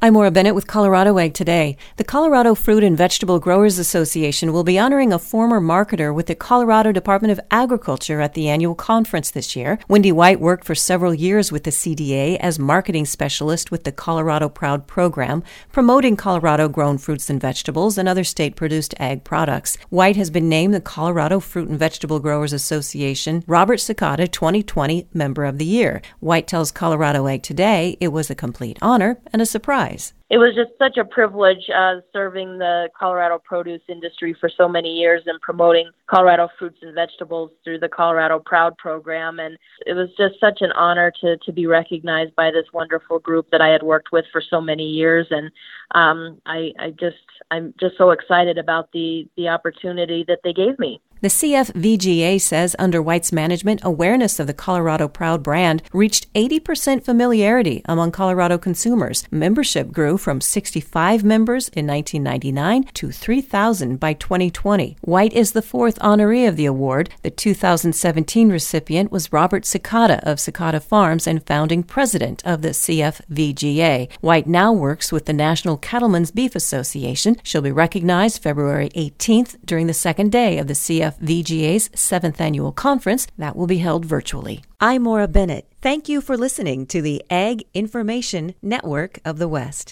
I'm Maura Bennett with Colorado Ag Today. The Colorado Fruit and Vegetable Growers Association will be honoring a former marketer with the Colorado Department of Agriculture at the annual conference this year. Wendy White worked for several years with the CDA as marketing specialist with the Colorado Proud program, promoting Colorado grown fruits and vegetables and other state produced ag products. White has been named the Colorado Fruit and Vegetable Growers Association Robert Sakata 2020 Member of the Year. White tells Colorado Ag Today it was a complete honor and a surprise guys. It was just such a privilege uh, serving the Colorado produce industry for so many years and promoting Colorado fruits and vegetables through the Colorado Proud program. And it was just such an honor to, to be recognized by this wonderful group that I had worked with for so many years. And um, I, I just, I'm just so excited about the, the opportunity that they gave me. The CFVGA says under White's management, awareness of the Colorado Proud brand reached 80% familiarity among Colorado consumers. Membership grew from 65 members in 1999 to 3,000 by 2020. White is the fourth honoree of the award. The 2017 recipient was Robert Sakata of Sakata Farms and founding president of the CFVGA. White now works with the National Cattlemen's Beef Association. She'll be recognized February 18th during the second day of the CF VGA's seventh annual conference that will be held virtually. I'm Maura Bennett. Thank you for listening to the Ag Information Network of the West.